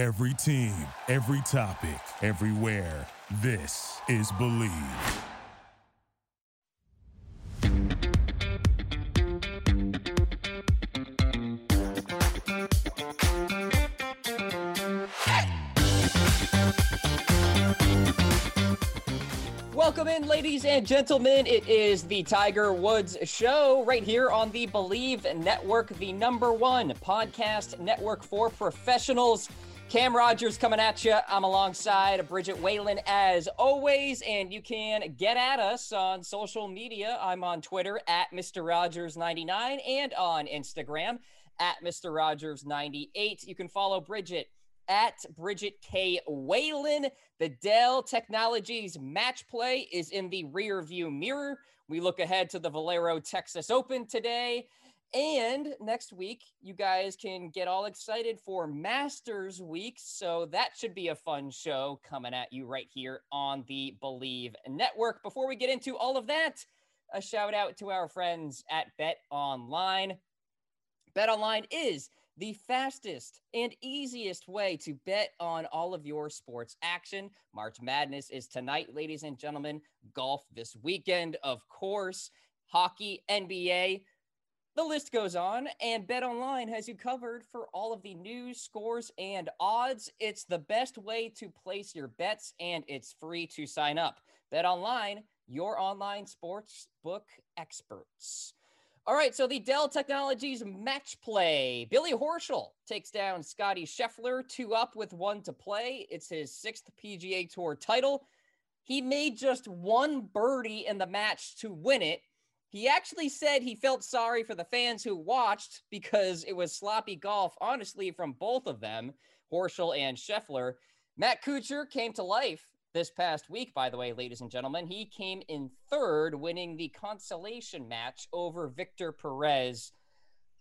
Every team, every topic, everywhere. This is Believe. Welcome in, ladies and gentlemen. It is the Tiger Woods Show right here on the Believe Network, the number one podcast network for professionals. Cam Rogers coming at you. I'm alongside Bridget Whalen as always, and you can get at us on social media. I'm on Twitter at Mr. Rogers99 and on Instagram at Mr. Rogers98. You can follow Bridget at Bridget K. Whalen. The Dell Technologies match play is in the rear view mirror. We look ahead to the Valero Texas Open today. And next week, you guys can get all excited for Masters Week. So that should be a fun show coming at you right here on the Believe Network. Before we get into all of that, a shout out to our friends at Bet Online. Bet Online is the fastest and easiest way to bet on all of your sports action. March Madness is tonight, ladies and gentlemen. Golf this weekend, of course. Hockey, NBA. The list goes on, and Bet Online has you covered for all of the news, scores, and odds. It's the best way to place your bets, and it's free to sign up. Bet Online, your online sports book experts. All right, so the Dell Technologies match play. Billy Horschel takes down Scottie Scheffler, two up with one to play. It's his sixth PGA Tour title. He made just one birdie in the match to win it. He actually said he felt sorry for the fans who watched because it was sloppy golf, honestly, from both of them, Horschel and Scheffler. Matt Kuchar came to life this past week, by the way, ladies and gentlemen. He came in third, winning the consolation match over Victor Perez.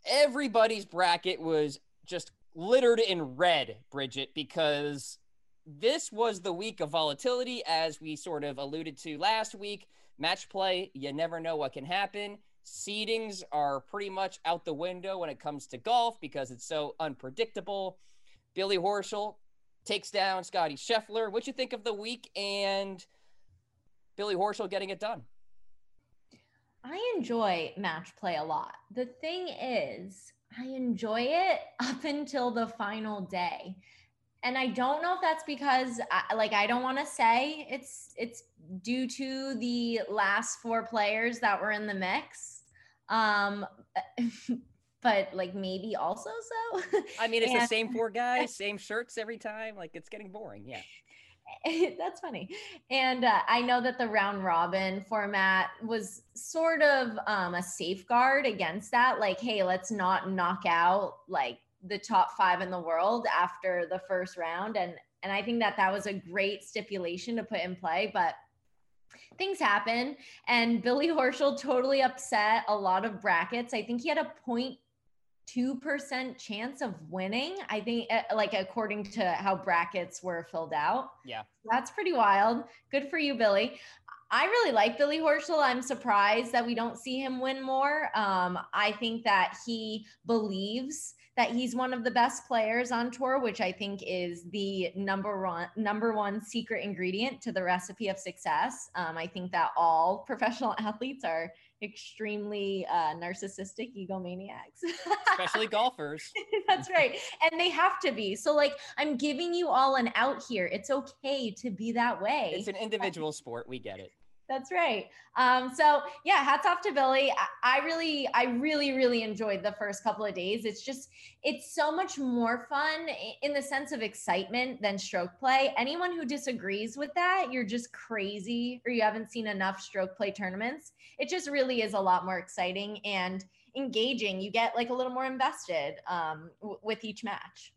Everybody's bracket was just littered in red, Bridget, because this was the week of volatility, as we sort of alluded to last week. Match play, you never know what can happen. Seedings are pretty much out the window when it comes to golf because it's so unpredictable. Billy Horschel takes down Scottie Scheffler. What you think of the week and Billy Horschel getting it done? I enjoy match play a lot. The thing is, I enjoy it up until the final day and I don't know if that's because I, like I don't want to say it's it's due to the last four players that were in the mix. Um but like maybe also so. I mean it's and, the same four guys, same shirts every time, like it's getting boring, yeah. That's funny. And uh, I know that the round robin format was sort of um, a safeguard against that. Like, hey, let's not knock out like the top five in the world after the first round. And, and I think that that was a great stipulation to put in play, but things happen. And Billy Horschel totally upset a lot of brackets. I think he had a point two percent chance of winning. I think, uh, like according to how brackets were filled out. Yeah, that's pretty wild. Good for you, Billy. I really like Billy Horschel. I'm surprised that we don't see him win more. Um, I think that he believes that he's one of the best players on tour, which I think is the number one number one secret ingredient to the recipe of success. Um, I think that all professional athletes are extremely uh, narcissistic egomaniacs, especially golfers. That's right, and they have to be. So, like, I'm giving you all an out here. It's okay to be that way. It's an individual sport. We get it. That's right. Um, so yeah, hats off to Billy. I, I, really, I really, really enjoyed the first couple of days. It's just, it's so much more fun in the sense of excitement than stroke play. Anyone who disagrees with that, you're just crazy or you haven't seen enough stroke play tournaments. It just really is a lot more exciting and engaging. You get like a little more invested um, w- with each match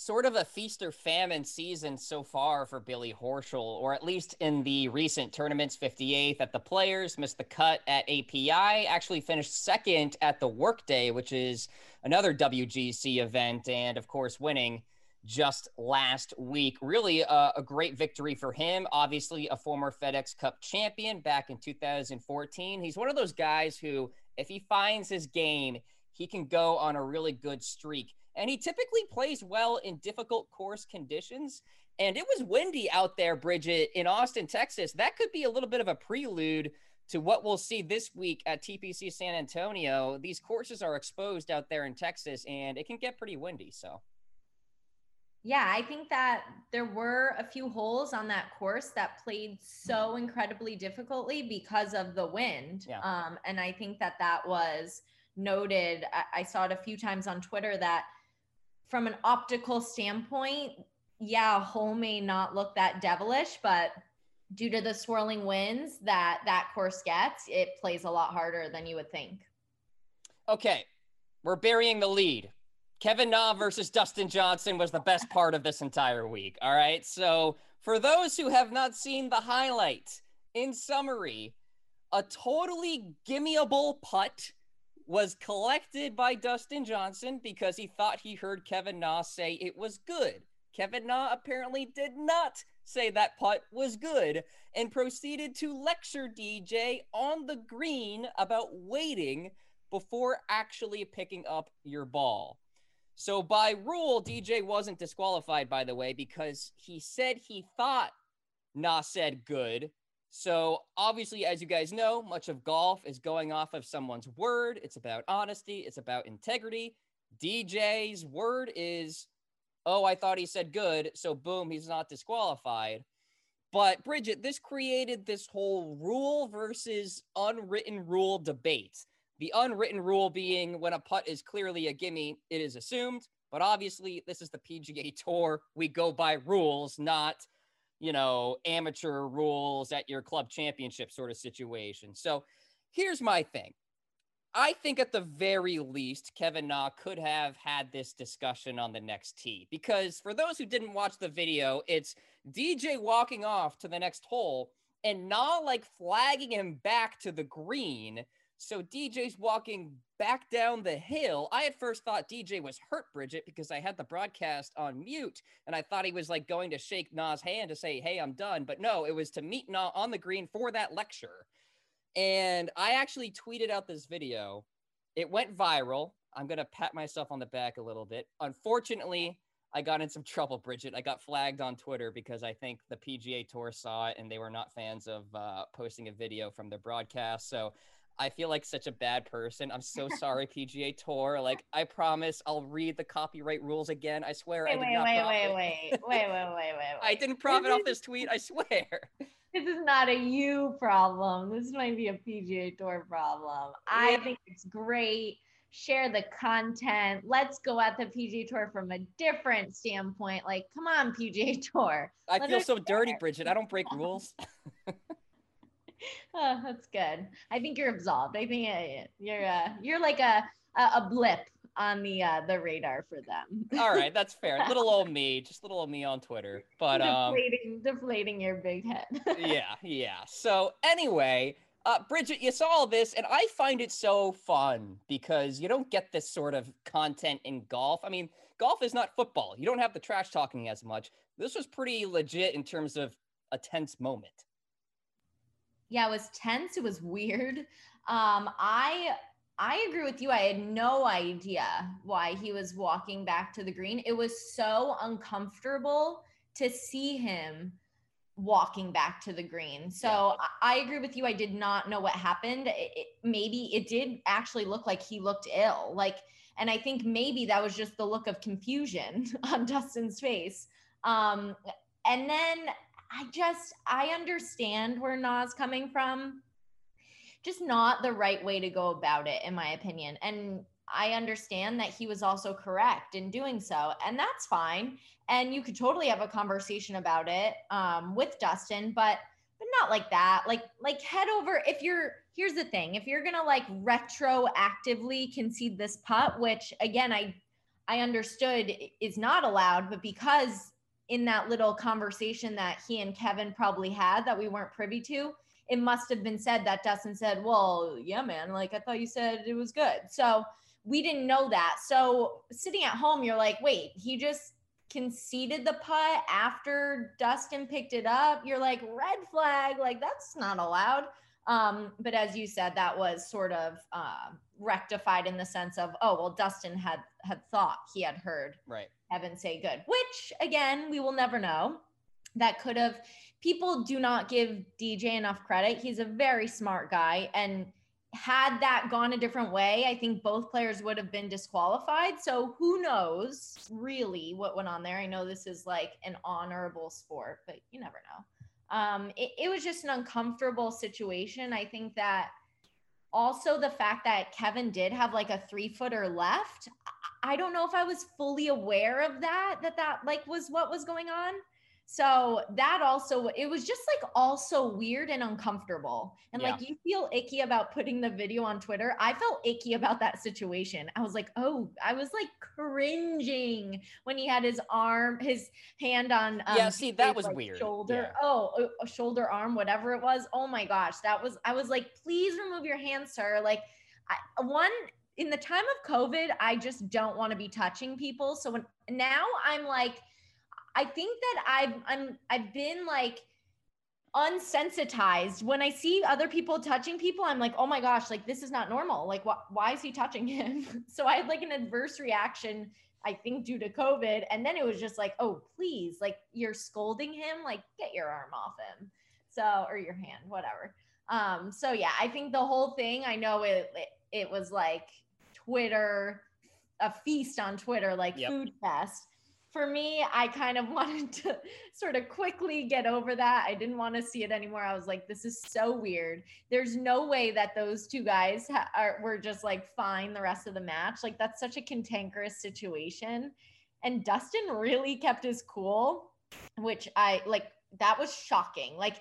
sort of a feast or famine season so far for Billy Horschel, or at least in the recent tournaments, 58th at the Players, missed the cut at API, actually finished second at the Workday, which is another WGC event, and of course, winning just last week. Really a, a great victory for him. Obviously, a former FedEx Cup champion back in 2014. He's one of those guys who, if he finds his game, he can go on a really good streak and he typically plays well in difficult course conditions. And it was windy out there, Bridget, in Austin, Texas. That could be a little bit of a prelude to what we'll see this week at TPC San Antonio. These courses are exposed out there in Texas, and it can get pretty windy. So, yeah, I think that there were a few holes on that course that played so incredibly difficultly because of the wind. Yeah. Um, and I think that that was noted. I, I saw it a few times on Twitter that from an optical standpoint, yeah, hole may not look that devilish, but due to the swirling winds that that course gets, it plays a lot harder than you would think. Okay, we're burying the lead. Kevin Na versus Dustin Johnson was the best part of this entire week. All right. So, for those who have not seen the highlight, in summary, a totally gimmeable putt was collected by Dustin Johnson because he thought he heard Kevin Na say it was good. Kevin Na apparently did not say that putt was good and proceeded to lecture DJ on the green about waiting before actually picking up your ball. So by rule, DJ wasn't disqualified, by the way, because he said he thought Na said good. So obviously, as you guys know, much of golf is going off of someone's word. It's about honesty. It's about integrity. DJ's word is, oh, I thought he said good. So boom, he's not disqualified. But Bridget, this created this whole rule versus unwritten rule debate. The unwritten rule being when a putt is clearly a gimme, it is assumed. But obviously, this is the PGA Tour. We go by rules, not, you know, amateur rules at your club championship sort of situation. So here's my thing. I think at the very least, Kevin Na could have had this discussion on the next tee because for those who didn't watch the video, it's DJ walking off to the next hole and Na like flagging him back to the green so DJ's walking back down the hill. I at first thought DJ was hurt, Bridget, because I had the broadcast on mute and I thought he was like going to shake Na's hand to say, Hey, I'm done. But no, it was to meet Na on the green for that lecture. And I actually tweeted out this video. It went viral. I'm going to pat myself on the back a little bit. Unfortunately, I got in some trouble, Bridget. I got flagged on Twitter because I think the PGA Tour saw it and they were not fans of uh, posting a video from their broadcast. So I feel like such a bad person. I'm so sorry, PGA Tour. Like, I promise I'll read the copyright rules again. I swear wait, I did wait, not wait, profit. wait, wait, wait, wait, wait, wait, I didn't profit off this tweet. I swear. This is not a you problem. This might be a PGA Tour problem. I Yeah. think it's great. Share the content. Let's go at the PGA Tour from a different standpoint. Like, come on, PGA Tour. I Let feel so dirty. Bridget. I don't break rules. Oh, that's good. I think you're absolved. I think uh, you're uh, you're like a a blip on the uh, the radar for them. All right, that's fair. Little old me, just little old me on Twitter. But um, deflating, deflating your big head. yeah, yeah. So anyway, uh, Bridget, you saw all this, and I find it so fun because you don't get this sort of content in golf. I mean, golf is not football. You don't have the trash talking as much. This was pretty legit in terms of a tense moment. Yeah it was tense it was weird. Um i i agree with you i had no idea why he was walking back to the green. It was so uncomfortable to see him walking back to the green. So I, I agree with you i did not know what happened. It, it- maybe it did actually look like he looked ill like and i think maybe that was just the look of confusion on dustin's face. Um and then I just I understand where Na's coming from. Just not the right way to go about it, in my opinion. And I understand that he was also correct in doing so, and that's fine. And you could totally have a conversation about it um, with Dustin, but but not like that. Like like head over. If you're here's the thing, if you're gonna like retroactively concede this putt, which again I I understood is not allowed, but because in that little conversation that he and Kevin probably had that we weren't privy to, it must have been said that Dustin said, Well, yeah, man, like I thought you said it was good. So we didn't know that. So sitting at home, you're like, Wait, he just conceded the putt after Dustin picked it up. You're like, Red flag, like that's not allowed. Um, but as you said, that was sort of uh, rectified in the sense of, oh, well, Dustin had had thought he had heard right. Kevin say good, which again, we will never know. That could have people do not give DJ enough credit. He's a very smart guy and had that gone a different way, I think both players would have been disqualified. So who knows really what went on there? I know this is like an honorable sport, but you never know. Um, it, it was just an uncomfortable situation. I think that also the fact that Kevin did have like a three footer left. I don't know if I was fully aware of that, that that like was what was going on. So that also, it was just like also weird and uncomfortable. And yeah. like you feel icky about putting the video on Twitter. I felt icky about that situation. I was like, oh, I was like cringing when he had his arm, his hand on. Um, yeah, see, that was like, weird. Shoulder. Yeah. Oh, a shoulder, arm, whatever it was. Oh my gosh, that was. I was like, please remove your hand, sir. Like, I, one in the time of COVID, I just don't want to be touching people. So when now I'm like I think that I've I'm I've been like unsensitized when I see other people touching people. I'm like, oh my gosh, like this is not normal. Like, wh- why is he touching him? so I had like an adverse reaction, I think, due to COVID. And then it was just like, oh, please, like you're scolding him, like get your arm off him. So, or your hand, whatever. Um, so yeah, I think the whole thing, I know it, it, it was like Twitter, a feast on Twitter, like yep. food fest for me, I kind of wanted to sort of quickly get over that. I didn't want to see it anymore. I was like, this is so weird. There's no way that those two guys ha- are, were just like fine the rest of the match. Like, that's such a cantankerous situation. And Dustin really kept his cool, which I like, that was shocking. Like,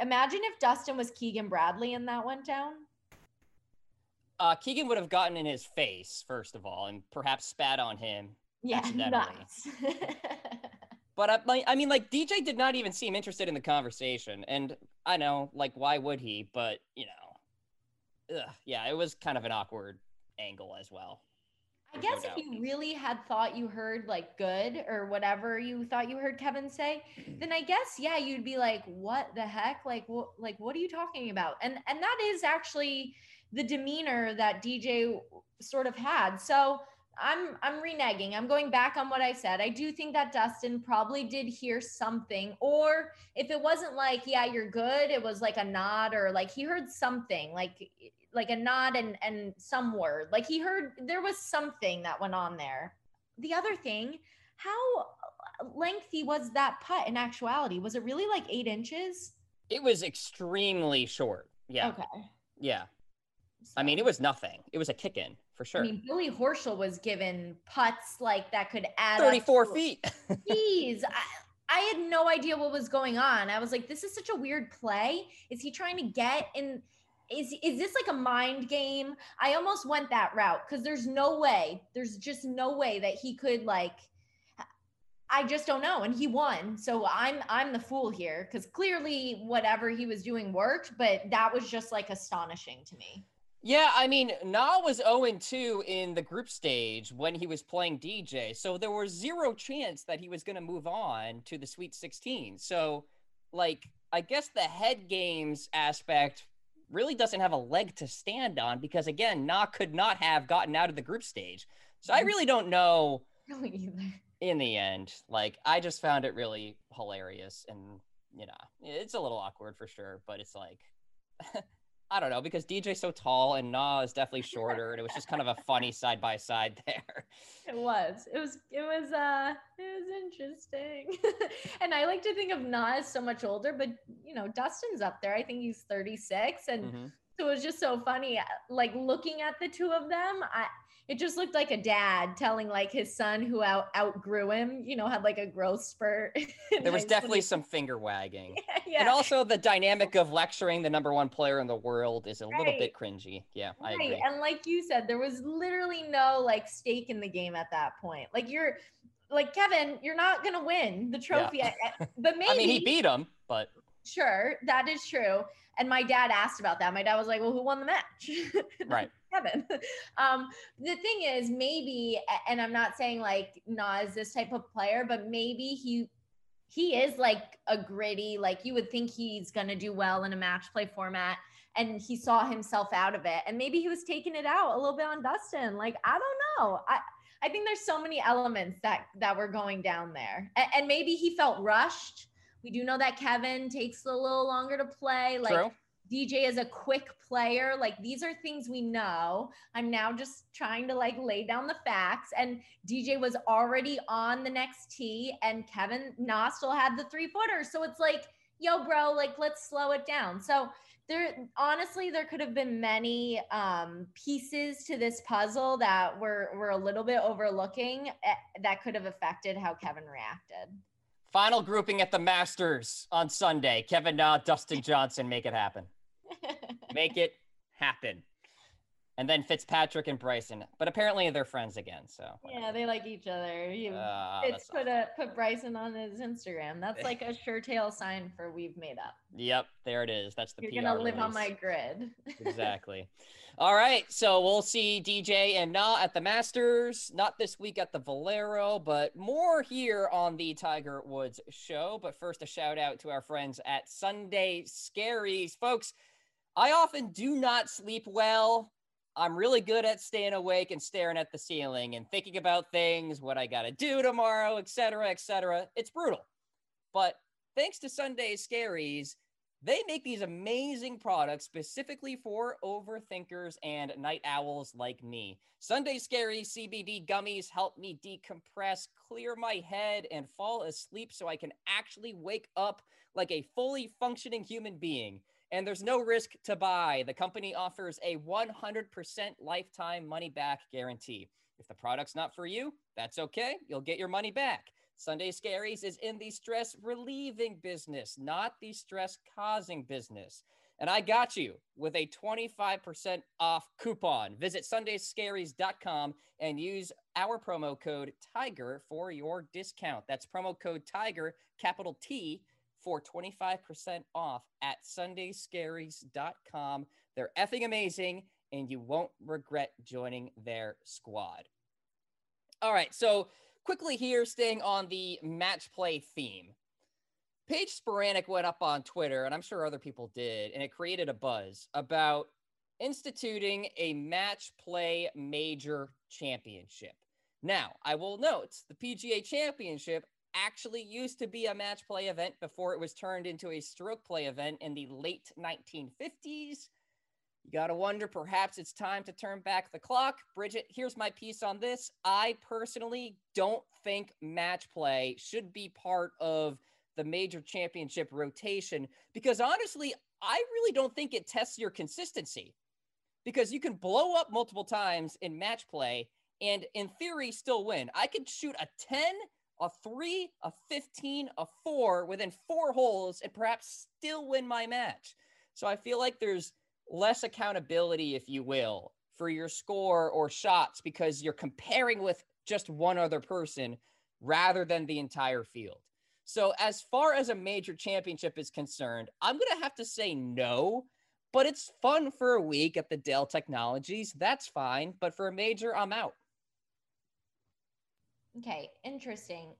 imagine if Dustin was Keegan Bradley and that went down. Uh, Keegan would have gotten in his face, first of all, and perhaps spat on him yeah, nuts. but I, I mean, like DJ did not even seem interested in the conversation, and I know, like, why would he? But you know, ugh, yeah, it was kind of an awkward angle as well. I guess no if you really had thought you heard like good or whatever you thought you heard Kevin say, then I guess yeah, you'd be like, "What the heck? Like what? Like what are you talking about?" And and that is actually the demeanor that DJ sort of had. So I'm I'm reneging. I'm going back on what I said. I do think that Dustin probably did hear something, or if it wasn't like, yeah, you're good, it was like a nod or like he heard something, like like a nod and and some word. Like he heard there was something that went on there. The other thing, how lengthy was that putt in actuality? Was it really like eight inches? It was extremely short. Yeah. Okay. Yeah. So. I mean, it was nothing. It was a kick in for sure. I mean, Billy Horschel was given putts like that could add 34 feet. Jeez. I, I had no idea what was going on. I was like, this is such a weird play. Is he trying to get in? Is, is this like a mind game? I almost went that route because there's no way, there's just no way that he could like I just don't know. And he won. So I'm I'm the fool here because clearly whatever he was doing worked, but that was just like astonishing to me. Yeah, I mean, Na was 0 2 in the group stage when he was playing DJ. So there was zero chance that he was going to move on to the Sweet 16. So, like, I guess the head games aspect really doesn't have a leg to stand on because, again, Na could not have gotten out of the group stage. So I mm-hmm. really don't know. Really either. in the end, like, I just found it really hilarious. And, you know, it's a little awkward for sure, but it's like. I don't know because DJ's so tall and Na is definitely shorter, and it was just kind of a funny side by side there. It was. It was. It was. Uh. It was interesting. and I like to think of Na as so much older, but you know, Dustin's up there. I think he's 36, and mm-hmm. so it was just so funny. Like looking at the two of them, I it just looked like a dad telling like his son who out outgrew him, you know, had like a growth spurt. there was definitely some finger wagging. Yeah, yeah, And also the dynamic of lecturing the number one player in the world is a right. little bit cringy. Yeah, right. I agree. And like you said, there was literally no like stake in the game at that point. Like you're like Kevin, you're not gonna win the trophy. Yeah. but maybe I mean he beat him, but sure, that is true. And my dad asked about that. My dad was like, Well, who won the match? right. Kevin. Um, the thing is, maybe, and I'm not saying like Na is this type of player, but maybe he he is like a gritty, like you would think he's to do well in a match play format. And he saw himself out of it. And maybe he was taking it out a little bit on Dustin. Like, I don't know. I, I think there's so many elements that that were going down there. And, and maybe he felt rushed. We do know that Kevin takes a little longer to play. Like True. DJ is a quick player. Like these are things we know. I'm now just trying to like lay down the facts. And DJ was already on the next tee, and Kevin Na still had the three footer. So it's like, yo, bro, like let's slow it down. So there honestly there could have been many um, pieces to this puzzle that were were a little bit overlooking eh, that could have affected how Kevin reacted. Final grouping at the Masters on Sunday. Kevin Na, Dustin Johnson, make it happen. Make it happen. And then Fitzpatrick and Bryson, but apparently they're friends again. So yeah, they like each other. He, uh, Fitz put a put Bryson on his Instagram. That's like a sure tail sign for we've made up. Yep, there it is. That's the. You're PR gonna live release. on my grid. exactly. All right, so we'll see DJ and Na at the Masters. Not this week at the Valero, but more here on the Tiger Woods show. But first, a shout out to our friends at Sunday Scaries, folks. I often do not sleep well. I'm really good at staying awake and staring at the ceiling and thinking about things, what I got to do tomorrow, etc., etc. It's brutal. But thanks to Sunday Scaries, they make these amazing products specifically for overthinkers and night owls like me. Sunday Scary CBD gummies help me decompress, clear my head, and fall asleep so I can actually wake up like a fully functioning human being and there's no risk to buy. The company offers a 100% lifetime money back guarantee. If the product's not for you, that's okay. You'll get your money back. Sunday Scaries is in the stress relieving business, not the stress causing business. And I got you with a 25% off coupon. Visit sundayscaries.com and use our promo code TIGER for your discount. That's promo code TIGER, capital T, for 25% off at sundayscaries.com. They're effing amazing, and you won't regret joining their squad. All right, so quickly here, staying on the match play theme. Paige Spiranac went up on Twitter, and I'm sure other people did, and it created a buzz about instituting a match play major championship. Now, I will note the PGA championship actually used to be a match play event before it was turned into a stroke play event in the late 1950s. You got to wonder, perhaps it's time to turn back the clock. Bridget, here's my piece on this. I personally don't think match play should be part of the major championship rotation because honestly, I really don't think it tests your consistency because you can blow up multiple times in match play and in theory still win. I could shoot a 10 a three, a 15, a four within four holes and perhaps still win my match. So I feel like there's less accountability, if you will, for your score or shots because you're comparing with just one other person rather than the entire field. So, as far as a major championship is concerned, I'm going to have to say no, but it's fun for a week at the Dell Technologies. That's fine. But for a major, I'm out. Okay, interesting.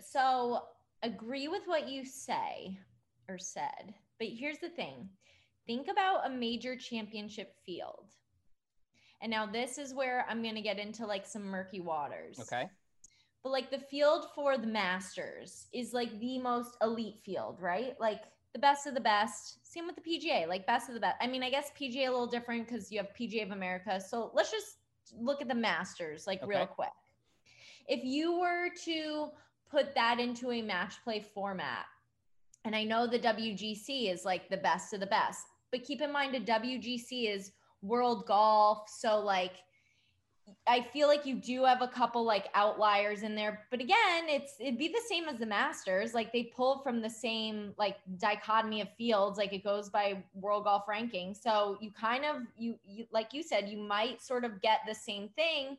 So, agree with what you say or said, but here's the thing think about a major championship field. And now, this is where I'm going to get into like some murky waters. Okay. But like the field for the Masters is like the most elite field, right? Like the best of the best. Same with the PGA, like best of the best. I mean, I guess PGA a little different because you have PGA of America. So let's just look at the Masters like okay. real quick. If you were to put that into a match play format, and I know the WGC is like the best of the best, but keep in mind a WGC is world golf. So, like, I feel like you do have a couple like outliers in there, but again, it's it'd be the same as the Masters. Like they pull from the same like dichotomy of fields. Like it goes by world golf ranking. So you kind of you, you like you said, you might sort of get the same thing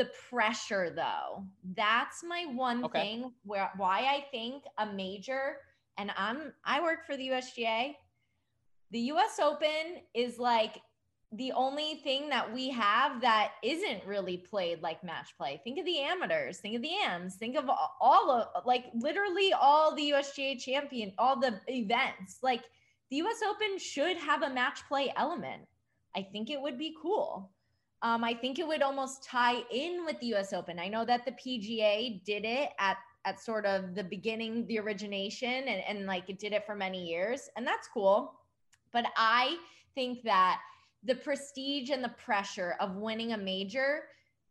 the pressure though that's my one okay. thing where why i think a major and i'm i work for the usga the us open is like the only thing that we have that isn't really played like match play. Think of the amateurs, think of the AMs, think of all of like literally all the USGA champion, all the events. Like the US Open should have a match play element. I think it would be cool. Um, I think it would almost tie in with the US Open. I know that the PGA did it at at sort of the beginning, the origination, and, and like it did it for many years, and that's cool. But I think that the prestige and the pressure of winning a major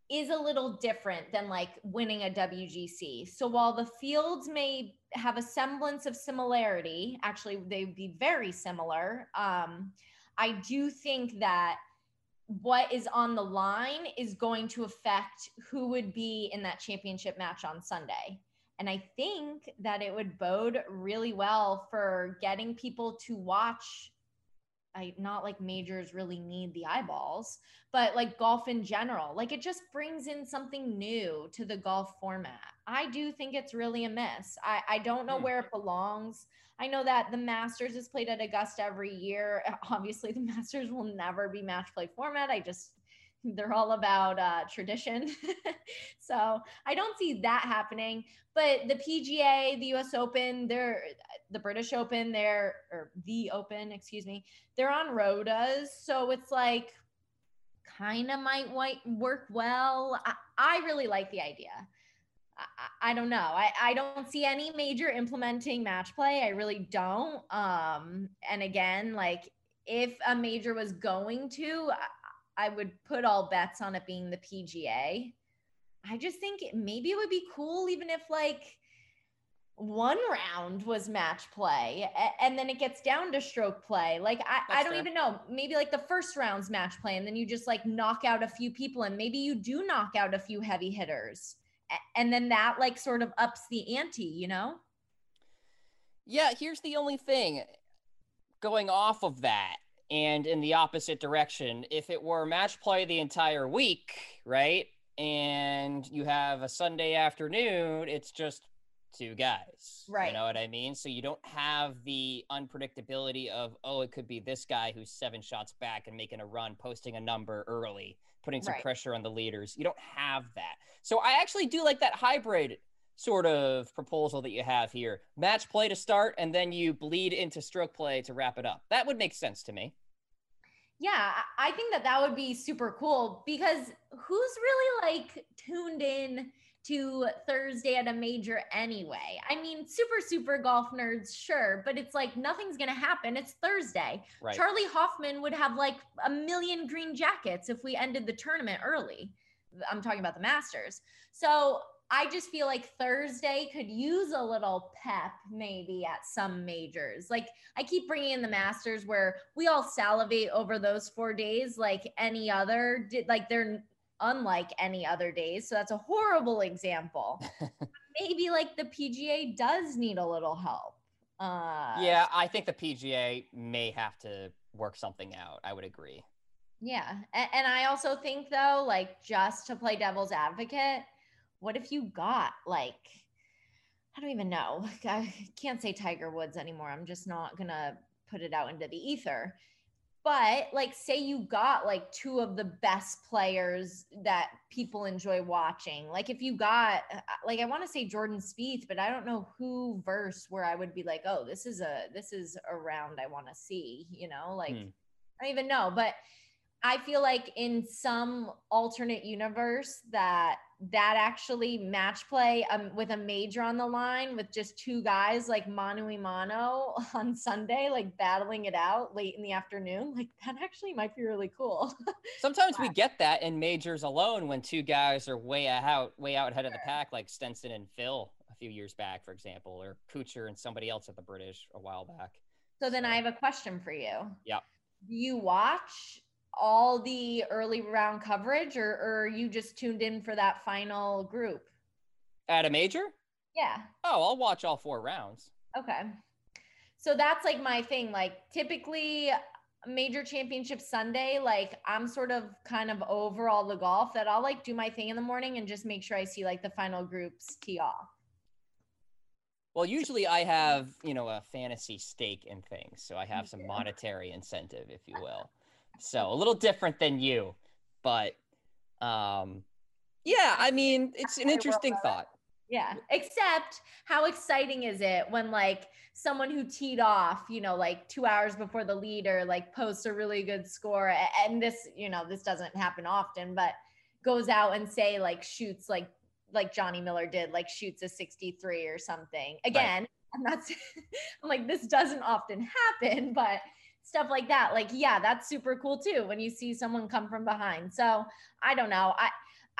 is a little different than like winning a WGC. So while the fields may have a semblance of similarity, actually they'd be very similar. Um, I do think that what is on the line is going to affect who would be in that championship match on Sunday. And I think that it would bode really well for getting people to watch I not like majors really need the eyeballs, but like golf in general, like it just brings in something new to the golf format. I do think it's really a miss. I, I don't know hmm. where it belongs. I know that the Masters is played at Augusta every year. Obviously, the Masters will never be match play format. I just they're all about uh, tradition. so I don't see that happening. But the PGA, the US Open, they're the British Open, they're or the Open, excuse me, they're on rotas. So it's like kind of might work well. I, I, really like the idea. I, I don't know. I, I don't see any major implementing match play. I really don't. Um, and again, like if a major was going to, I would put all bets on it being the PGA. I just think maybe it would be cool even if like one round was match play and then it gets down to stroke play. Like I, I don't fair. even know. Maybe like the first round's match play and then you just like knock out a few people and maybe you do knock out a few heavy hitters. And then that like sort of ups the ante, you know? Yeah, here's the only thing going off of that and in the opposite direction. If it were match play the entire week, right? And you have a Sunday afternoon, it's just two guys. Right. You know what I mean? So you don't have the unpredictability of, oh, it could be this guy who's seven shots back and making a run, posting a number early, putting some right. pressure on the leaders. You don't have that. So I actually do like that hybrid sort of proposal that you have here match play to start and then you bleed into stroke play to wrap it up that would make sense to me yeah i think that that would be super cool because who's really like tuned in to thursday at a major anyway? I mean super super golf nerds sure but it's like nothing's gonna happen. It's thursday. Right. charley hoffman would have like a million green jackets if we ended the tournament early. I'm talking about the masters. So I just feel like Thursday could use a little pep maybe at some majors. Like I keep bringing in the Masters where we all salivate over those 4 days like any other did like they're unlike any other days. So that's a horrible example. maybe like the PGA does need a little help. Uh Yeah, I think the PGA may have to work something out. I would agree. Yeah. And, and I also think though like just to play devil's advocate, what if you got like I don't even know. I can't say Tiger Woods anymore. I'm just not going to put it out into the ether. But like say you got like two of the best players that people enjoy watching. Like if you got uh, like I want to say Jordan Spieth, but I don't know who verse where I would be like, "Oh, this is a this is a round I want to see," you know? Like hmm. I don't even know, but I feel like in some alternate universe that that actually match play um, with a major on the line with just two guys like mano mano on Sunday, like battling it out late in the afternoon, like that actually might be really cool. Sometimes we get that in majors alone when two guys are way out, way out ahead of the pack, like Stenson and Phil a few years back, for example, or Kuchar and somebody else at the British a while back. So then I have a question for you. Yeah. Do you watch all the early round coverage or, or you just tuned in for that final group? At a major? Yeah. Oh, I'll watch all four rounds. Okay. So that's like my thing. Like typically major championship Sunday, like I'm sort of kind of over all the golf that I'll like do my thing in the morning and just make sure I see like the final groups tee off. Well, usually I have, you know, a fantasy stake in things. So I have some monetary incentive, if you will. So a little different than you, but um, yeah, I mean, it's an interesting thought. Yeah. Except how exciting is it when like someone who teed off, you know, like two hours before the leader, like posts a really good score. And this, you know, this doesn't happen often, but goes out and say like shoots like like Johnny Miller did, like shoots a 63 or something. Again, right. I'm not I'm like, this doesn't often happen, but stuff like that. Like, yeah, that's super cool too when you see someone come from behind. So I don't know. I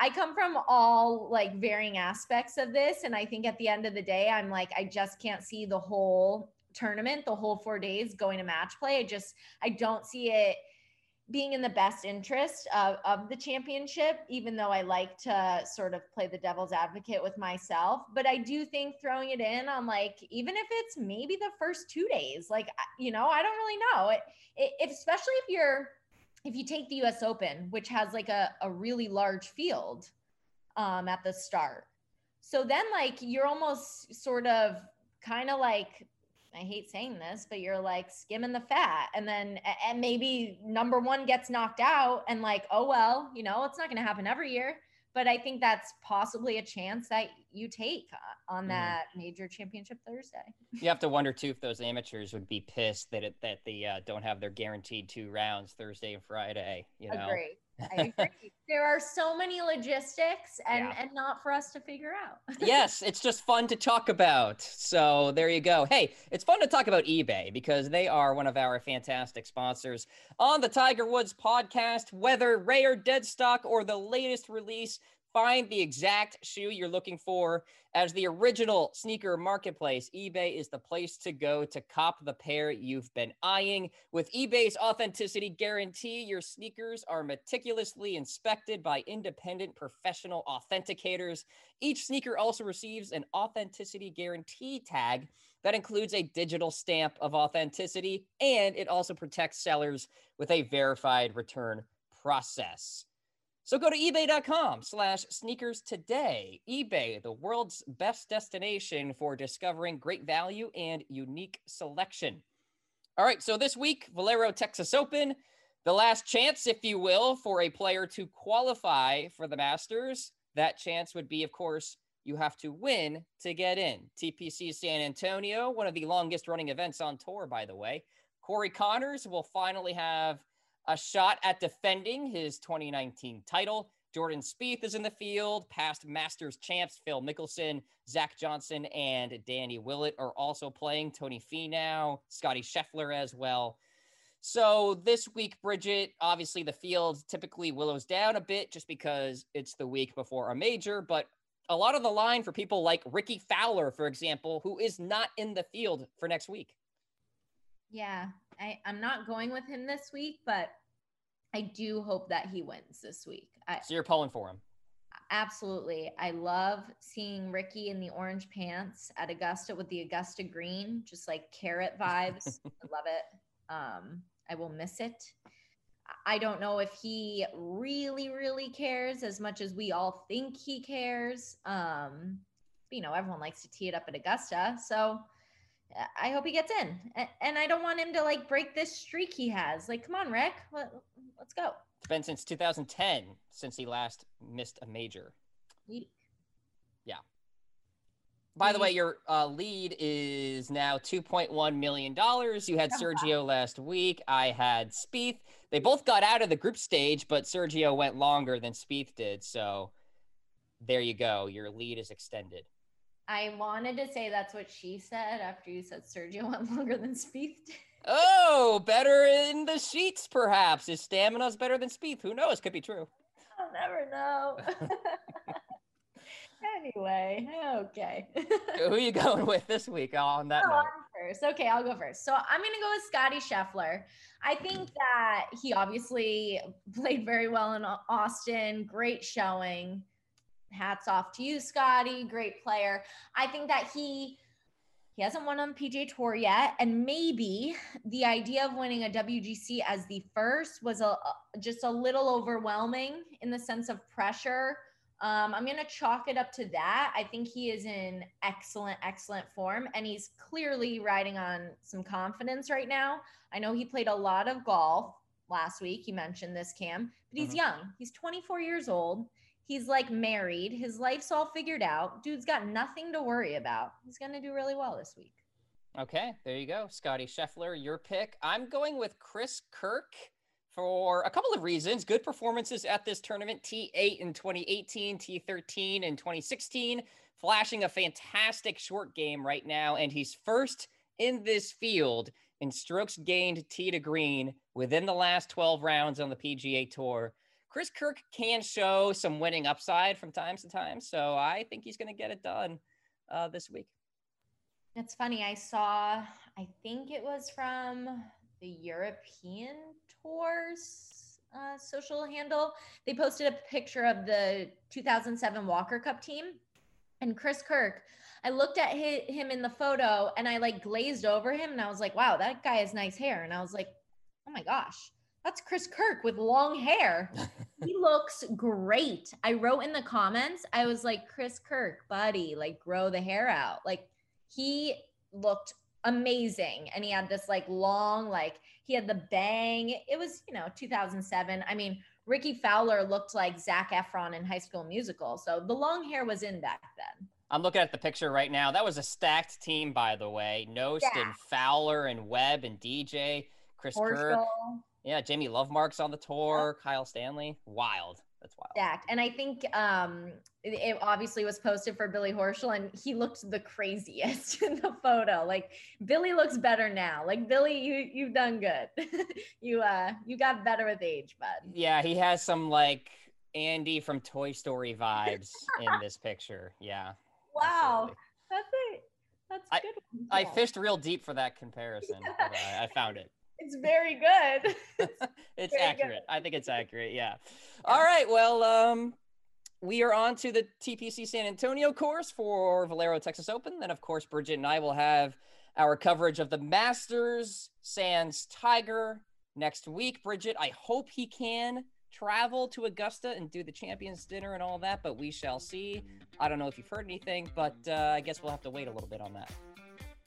I come from all like varying aspects of this. And I think at the end of the day, I'm like, I just can't see the whole tournament, the whole four days going to match play. I just, I don't see it being in the best interest of, of the championship, even though I like to sort of play the devil's advocate with myself. But I do think throwing it in on like, even if it's maybe the first two days, like, you know, I don't really know. It, it, especially if you're, if you take the US Open, which has like a, a really large field um, at the start. So then, like, you're almost sort of kind of like, I hate saying this, but you're like skimming the fat. And then, and maybe number one gets knocked out, and like, oh, well, you know, it's not going to happen every year but I think that's possibly a chance that you take uh, on mm-hmm. that mm. major championship Thursday. You have to wonder too if those amateurs would be pissed that it, that they uh, don't have their guaranteed two rounds Thursday and Friday. You know, agree. I agree. there are so many logistics and yeah. and not for us to figure out. yes, it's just fun to talk about. So there you go. Hey, it's fun to talk about eBay because they are one of our fantastic sponsors on the Tiger Woods podcast. Whether rare, dead stock, or the latest release, find the exact shoe you're looking for. As the original sneaker marketplace, eBay is the place to go to cop the pair you've been eyeing. With eBay's authenticity guarantee, your sneakers are meticulously inspected by independent professional authenticators. Each sneaker also receives an authenticity guarantee tag that includes a digital stamp of authenticity, and it also protects sellers with a verified return process. So go to ebay.com slash sneakers today. eBay, the world's best destination for discovering great value and unique selection. All right, so this week, Valero Texas Open, the last chance, if you will, for a player to qualify for the Masters. That chance would be, of course, you have to win to get in. TPC San Antonio, one of the longest running events on tour, by the way. Corey Conners will finally have a shot at defending his 2019 title. Jordan Spieth is in the field. Past Masters champs Phil Mickelson, Zach Johnson, and Danny Willett are also playing. Tony Finau, Scottie Scheffler as well. So this week, Bridget, obviously the field typically willows down a bit just because it's the week before a major, but a lot of the line for people like Rickie Fowler, for example, who is not in the field for next week. Yeah, I, I'm not going with him this week, but I do hope that he wins this week. I, so you're pulling for him. Absolutely. I love seeing Rickie in the orange pants at Augusta with the Augusta green, just like carrot vibes. I love it. Um, I will miss it. I don't know if he really, really cares as much as we all think he cares. Um, you know, everyone likes to tee it up at Augusta. So I hope he gets in. And I don't want him to like break this streak he has. Like, come on, Rick, let, us go. It's been since 2010 since he last missed a major. Yeah. By the way, your uh, lead is now $2.1 million. You had Sergio last week. I had Spieth. They both got out of the group stage, but Sergio went longer than Spieth did. So there you go. Your lead is extended. I wanted to say that's what she said after you said Sergio went longer than Spieth. Oh, better in the sheets, perhaps. His stamina's better than Spieth. Who knows? Could be true. I'll never know. anyway, okay. Who are you going with this week on that oh? First. Okay, I'll go first. So I'm going to go with Scottie Scheffler. I think that he obviously played very well in Austin, great showing hats off to you, Scottie. Great player. I think that he he hasn't won on PGA Tour yet, and maybe the idea of winning a WGC as the first was a, just a little overwhelming in the sense of pressure. Um, I'm going to chalk it up to that. I think he is in excellent, excellent form, and he's clearly riding on some confidence right now. I know he played a lot of golf last week. You mentioned this, Cam, but he's Mhm. young. He's 24 years old. He's like married. His life's all figured out. Dude's got nothing to worry about. He's going to do really well this week. Okay, there you go. Scottie Scheffler, your pick. I'm going with Chris Kirk for a couple of reasons. Good performances at this tournament T8 in 2018, T13 in 2016, flashing a fantastic short game right now. And he's first in this field in strokes gained tee to green within the last 12 rounds on the PGA Tour. Chris Kirk can show some winning upside from time to time. So I think he's going to get it done uh, this week. It's funny. I saw, I think it was from the European Tours uh, social handle. They posted a picture of the 2007 Walker Cup team and Chris Kirk. I looked at hi- him in the photo and I like glazed over him and I was like, wow, that guy has nice hair. And I was like, oh my gosh, that's Chris Kirk with long hair. he looks great. I wrote in the comments, I was like, Chris Kirk, buddy, like grow the hair out. Like he looked amazing. And he had this like long, like he had the bang. It was, you know, 2007. I mean, Rickie Fowler looked like Zac Efron in High School Musical. So the long hair was in back then. I'm looking at the picture right now. That was a stacked team, by the way. Knost and Fowler and Webb and DJ, Chris Kirk. Yeah, Jamie Lovemark's on the tour. Kyle Stanley. Wild. That's wild. stacked. And I think um, it, obviously was posted for Billy Horschel, and he looked the craziest in the photo. Like Billy looks better now. Like Billy, you you've done good. you uh you got better with age, bud. Yeah, he has some like Andy from Toy Story vibes in this picture. Yeah. Wow, absolutely. that's it. That's I- a good. one. I fished real deep for that comparison. but I, I found it. It's very good. it's Very good. accurate. I think it's accurate. Yeah. All right. Well, um, we are on to the TPC San Antonio course for Valero Texas Open. Then, of course, Bridget and I will have our coverage of the Masters Sands Tiger next week. Bridget, I hope he can travel to Augusta and do the Champions Dinner and all that, but we shall see. I don't know if you've heard anything, but uh, I guess we'll have to wait a little bit on that.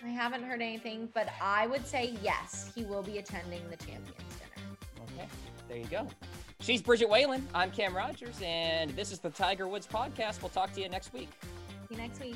I haven't heard anything, but I would say yes, he will be attending the Champions Dinner. Okay, there you go. She's Bridget Whalen. I'm Cam Rogers, and this is the Tiger Woods podcast. We'll talk to you next week. See you next week.